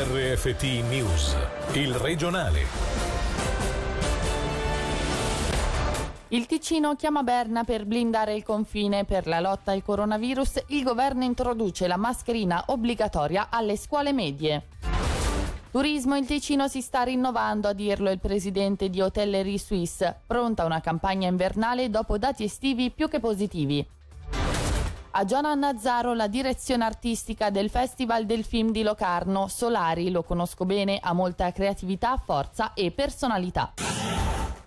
RFT News, il regionale. Il Ticino chiama Berna per blindare il confine. Per la lotta al coronavirus il governo introduce la mascherina obbligatoria alle scuole medie. Turismo, il Ticino si sta rinnovando, a dirlo il presidente di Hotellerie Suisse. Pronta una campagna invernale dopo dati estivi più che positivi. A Giona Nazzaro la direzione artistica del Festival del Film di Locarno. Solari, lo conosco bene, ha molta creatività, forza e personalità.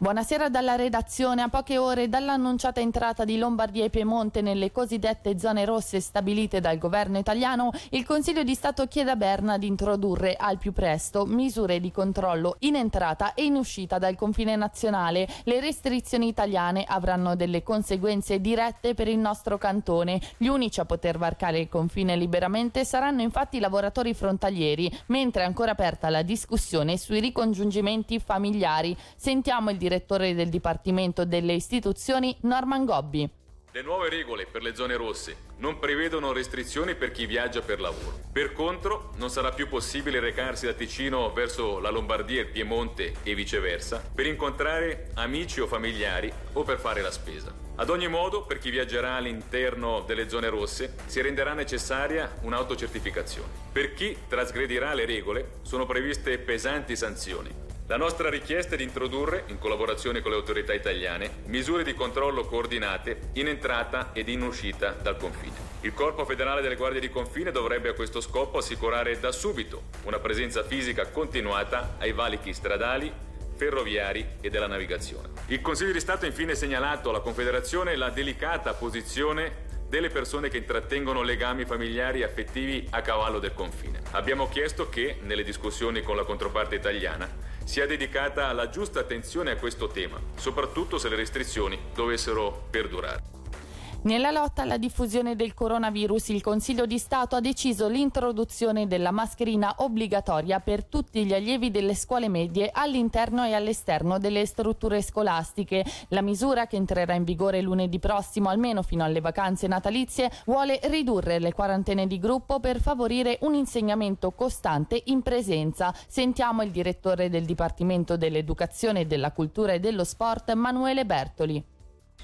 Buonasera dalla redazione. A poche ore dall'annunciata entrata di Lombardia e Piemonte nelle cosiddette zone rosse stabilite dal governo italiano, il Consiglio di Stato chiede a Berna di introdurre al più presto misure di controllo in entrata e in uscita dal confine nazionale. Le restrizioni italiane avranno delle conseguenze dirette per il nostro cantone. Gli unici a poter varcare il confine liberamente saranno infatti i lavoratori frontalieri, mentre è ancora aperta la discussione sui ricongiungimenti familiari. Sentiamo il direttore direttore del Dipartimento delle Istituzioni Norman Gobbi. Le nuove regole per le zone rosse non prevedono restrizioni per chi viaggia per lavoro. Per contro, non sarà più possibile recarsi da Ticino verso la Lombardia e il Piemonte e viceversa per incontrare amici o familiari o per fare la spesa. Ad ogni modo, per chi viaggerà all'interno delle zone rosse, si renderà necessaria un'autocertificazione. Per chi trasgredirà le regole, sono previste pesanti sanzioni la nostra richiesta è di introdurre, in collaborazione con le autorità italiane, misure di controllo coordinate in entrata ed in uscita dal confine. Il Corpo federale delle Guardie di Confine dovrebbe a questo scopo assicurare da subito una presenza fisica continuata ai valichi stradali, ferroviari e della navigazione. Il Consiglio di Stato ha infine segnalato alla Confederazione la delicata posizione delle persone che intrattengono legami familiari e affettivi a cavallo del confine. Abbiamo chiesto che, nelle discussioni con la controparte italiana, sia dedicata la giusta attenzione a questo tema, soprattutto se le restrizioni dovessero perdurare. Nella lotta alla diffusione del coronavirus il Consiglio di Stato ha deciso l'introduzione della mascherina obbligatoria per tutti gli allievi delle scuole medie all'interno e all'esterno delle strutture scolastiche. La misura, che entrerà in vigore lunedì prossimo almeno fino alle vacanze natalizie, vuole ridurre le quarantene di gruppo per favorire un insegnamento costante in presenza. Sentiamo il direttore del Dipartimento dell'Educazione, della Cultura e dello Sport, Manuele Bertoli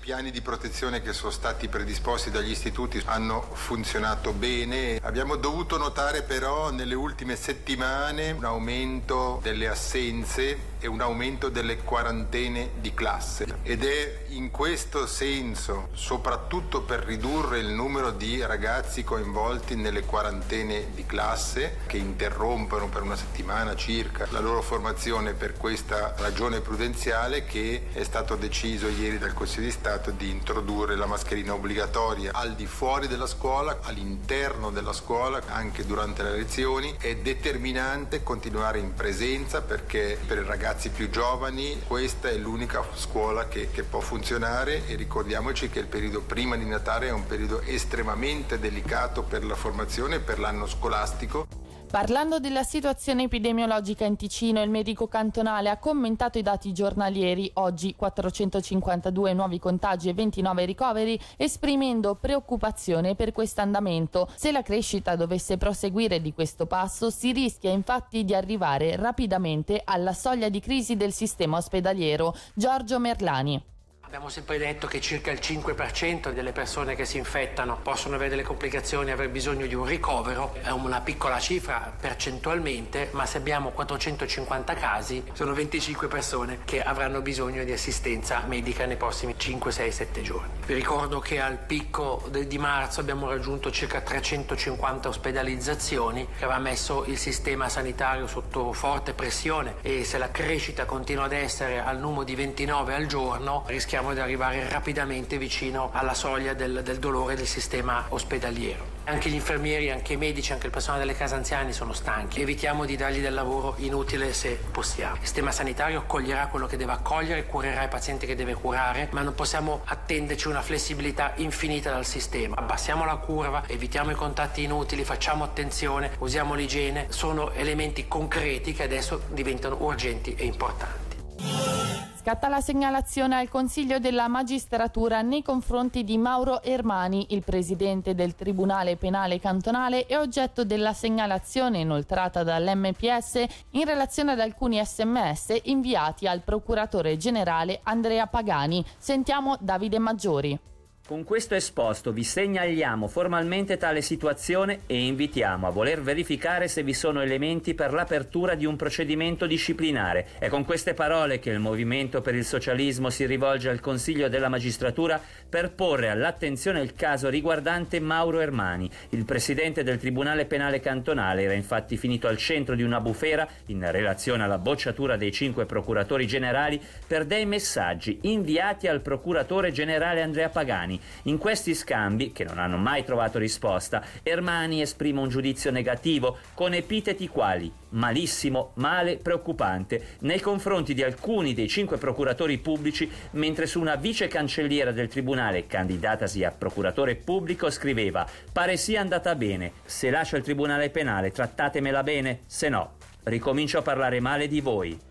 piani di protezione che sono stati predisposti dagli istituti hanno funzionato bene. Abbiamo dovuto notare però nelle ultime settimane un aumento delle assenze e un aumento delle quarantene di classe ed è in questo senso, soprattutto per ridurre il numero di ragazzi coinvolti nelle quarantene di classe che interrompono per una settimana circa la loro formazione per questa ragione prudenziale che è stato deciso ieri dal Consiglio di Stato di introdurre la mascherina obbligatoria al di fuori della scuola, all'interno della scuola, anche durante le lezioni. È determinante continuare in presenza perché per i ragazzi più giovani questa è l'unica scuola che, che può funzionare e ricordiamoci che il periodo prima di Natale è un periodo estremamente delicato per la formazione e per l'anno scolastico. Parlando della situazione epidemiologica in Ticino, il medico cantonale ha commentato i dati giornalieri, oggi 452 nuovi contagi e 29 ricoveri, esprimendo preoccupazione per questo andamento. Se la crescita dovesse proseguire di questo passo, si rischia infatti di arrivare rapidamente alla soglia di crisi del sistema ospedaliero. Giorgio Merlani. Abbiamo sempre detto che circa il 5% delle persone che si infettano possono avere delle complicazioni e aver bisogno di un ricovero, è una piccola cifra percentualmente, ma se abbiamo 450 casi sono 25 persone che avranno bisogno di assistenza medica nei prossimi 5, 6, 7 giorni. Vi ricordo che al picco di marzo abbiamo raggiunto circa 350 ospedalizzazioni che aveva messo il sistema sanitario sotto forte pressione e se la crescita continua ad essere al numero di 29 al giorno rischiamo rischiamo di arrivare rapidamente vicino alla soglia del, del dolore del sistema ospedaliero. Anche gli infermieri, anche i medici, anche il personale delle case anziane sono stanchi. Evitiamo di dargli del lavoro inutile se possiamo. Il sistema sanitario accoglierà quello che deve accogliere, curerà i pazienti che deve curare, ma non possiamo attenderci una flessibilità infinita dal sistema. Abbassiamo la curva, evitiamo i contatti inutili, facciamo attenzione, usiamo l'igiene. Sono elementi concreti che adesso diventano urgenti e importanti. Scatta la segnalazione al Consiglio della Magistratura nei confronti di Mauro Ermani, il presidente del Tribunale Penale Cantonale e oggetto della segnalazione inoltrata dall'MPS in relazione ad alcuni sms inviati al procuratore generale Andrea Pagani. Sentiamo Davide Maggiori. Con questo esposto vi segnaliamo formalmente tale situazione e invitiamo a voler verificare se vi sono elementi per l'apertura di un procedimento disciplinare. È con queste parole che il Movimento per il Socialismo si rivolge al Consiglio della Magistratura per porre all'attenzione il caso riguardante Mauro Ermani. Il presidente del Tribunale Penale Cantonale era infatti finito al centro di una bufera in relazione alla bocciatura dei cinque procuratori generali per dei messaggi inviati al procuratore generale Andrea Pagani in questi scambi, che non hanno mai trovato risposta, Ermani esprime un giudizio negativo con epiteti quali malissimo, male, preoccupante nei confronti di alcuni dei cinque procuratori pubblici, mentre su una vice cancelliera del tribunale, candidatasi a procuratore pubblico, scriveva pare sia andata bene, se lascia il tribunale penale trattatemela bene, se no ricomincio a parlare male di voi.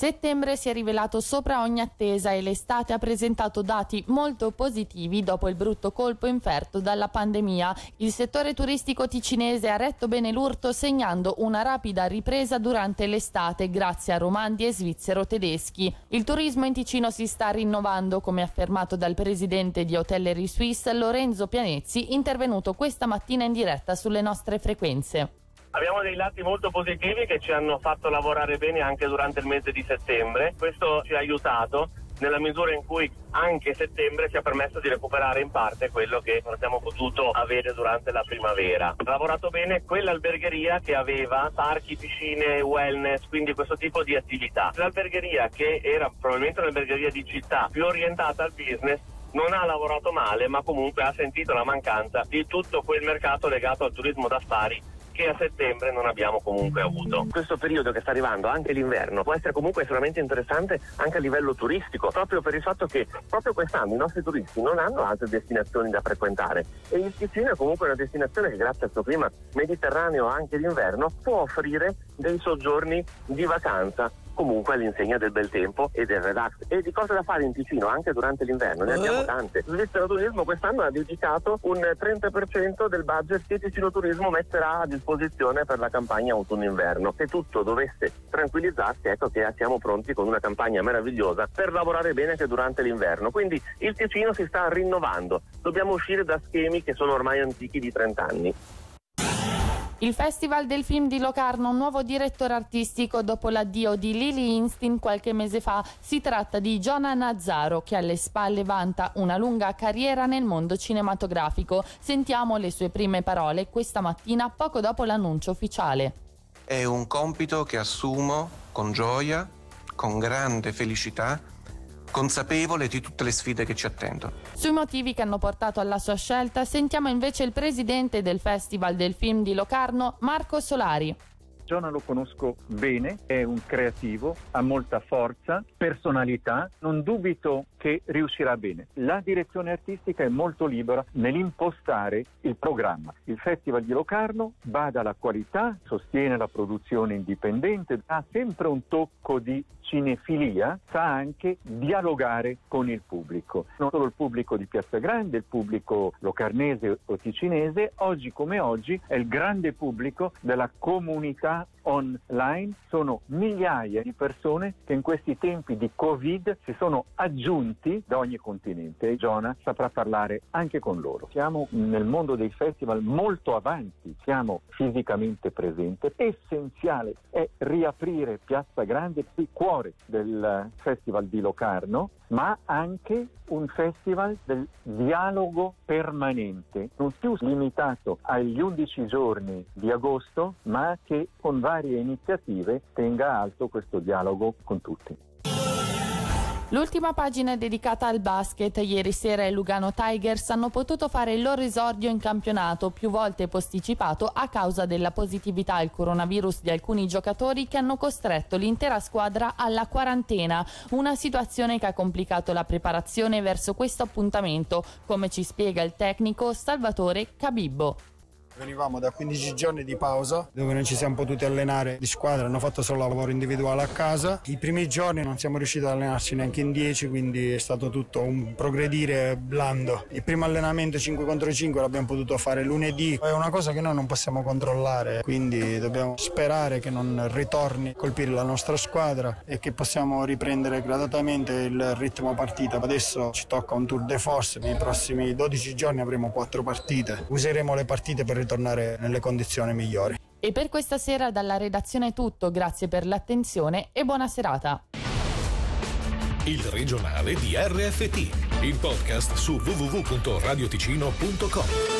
Settembre si è rivelato sopra ogni attesa e l'estate ha presentato dati molto positivi dopo il brutto colpo inferto dalla pandemia. Il settore turistico ticinese ha retto bene l'urto segnando una rapida ripresa durante l'estate grazie a romandi e svizzero-tedeschi. Il turismo in Ticino si sta rinnovando come affermato dal presidente di Hotellerie Suisse Lorenzo Pianezzi intervenuto questa mattina in diretta sulle nostre frequenze. Abbiamo dei lati molto positivi che ci hanno fatto lavorare bene anche durante il mese di settembre. Questo ci ha aiutato nella misura in cui anche settembre ci ha permesso di recuperare in parte quello che non abbiamo potuto avere durante la primavera. Ha lavorato bene quell'albergheria che aveva parchi, piscine, wellness, quindi questo tipo di attività. L'albergheria che era probabilmente un'albergheria di città più orientata al business non ha lavorato male, ma comunque ha sentito la mancanza di tutto quel mercato legato al turismo d'affari che a settembre non abbiamo comunque avuto. Questo periodo che sta arrivando, anche l'inverno, può essere comunque estremamente interessante anche a livello turistico, proprio per il fatto che proprio quest'anno i nostri turisti non hanno altre destinazioni da frequentare e il Ticino è comunque una destinazione che grazie al suo clima mediterraneo anche d'inverno può offrire dei soggiorni di vacanza comunque all'insegna del bel tempo e del relax. E di cose da fare in Ticino anche durante l'inverno, ne abbiamo eh? tante. Svizzera Turismo quest'anno ha dedicato un 30% del budget che Ticino Turismo metterà a disposizione per la campagna autunno-inverno. Se tutto dovesse tranquillizzarsi, ecco che siamo pronti con una campagna meravigliosa per lavorare bene anche durante l'inverno. Quindi il Ticino si sta rinnovando. Dobbiamo uscire da schemi che sono ormai antichi di 30 anni. Il Festival del Film di Locarno, nuovo direttore artistico dopo l'addio di Lily Instin qualche mese fa. Si tratta di Giona Nazzaro, che alle spalle vanta una lunga carriera nel mondo cinematografico. Sentiamo le sue prime parole questa mattina, poco dopo l'annuncio ufficiale. È un compito che assumo con gioia, con grande felicità consapevole di tutte le sfide che ci attendono. Sui motivi che hanno portato alla sua scelta sentiamo invece il presidente del Festival del Film di Locarno, Marco Solari. Giona lo conosco bene, è un creativo, ha molta forza, personalità, non dubito che riuscirà bene. La direzione artistica è molto libera nell'impostare il programma. Il Festival di Locarno bada alla qualità, sostiene la produzione indipendente, ha sempre un tocco di cinefilia, sa anche dialogare con il pubblico. Non solo il pubblico di Piazza Grande, il pubblico locarnese o ticinese, oggi come oggi è il grande pubblico della comunità online sono migliaia di persone che in questi tempi di Covid si sono aggiunti da ogni continente e Giona saprà parlare anche con loro. Siamo nel mondo dei festival molto avanti, siamo fisicamente presenti. Essenziale è riaprire Piazza Grande, il cuore del Festival di Locarno, ma anche un festival del dialogo permanente, non più limitato agli 11 giorni di agosto, ma che con varie iniziative tenga alto questo dialogo con tutti. L'ultima pagina è dedicata al basket. Ieri sera i Lugano Tigers hanno potuto fare il loro esordio in campionato, più volte posticipato a causa della positività al coronavirus di alcuni giocatori che hanno costretto l'intera squadra alla quarantena. Una situazione che ha complicato la preparazione verso questo appuntamento, come ci spiega il tecnico Salvatore Cabibbo Venivamo da 15 giorni di pausa dove non ci siamo potuti allenare di squadra, hanno fatto solo lavoro individuale a casa. I primi giorni non siamo riusciti ad allenarci neanche in 10, quindi è stato tutto un progredire blando. Il primo allenamento 5 contro 5 l'abbiamo potuto fare lunedì, è una cosa che noi non possiamo controllare, quindi dobbiamo sperare che non ritorni a colpire la nostra squadra e che possiamo riprendere gradatamente il ritmo partita. Adesso ci tocca un tour de force, nei prossimi 12 giorni avremo 4 partite. Useremo le partite per ritornare nelle condizioni migliori. E per questa sera dalla redazione è tutto, grazie per l'attenzione e buona serata. Il regionale di RFT, il podcast su www.radioticino.com.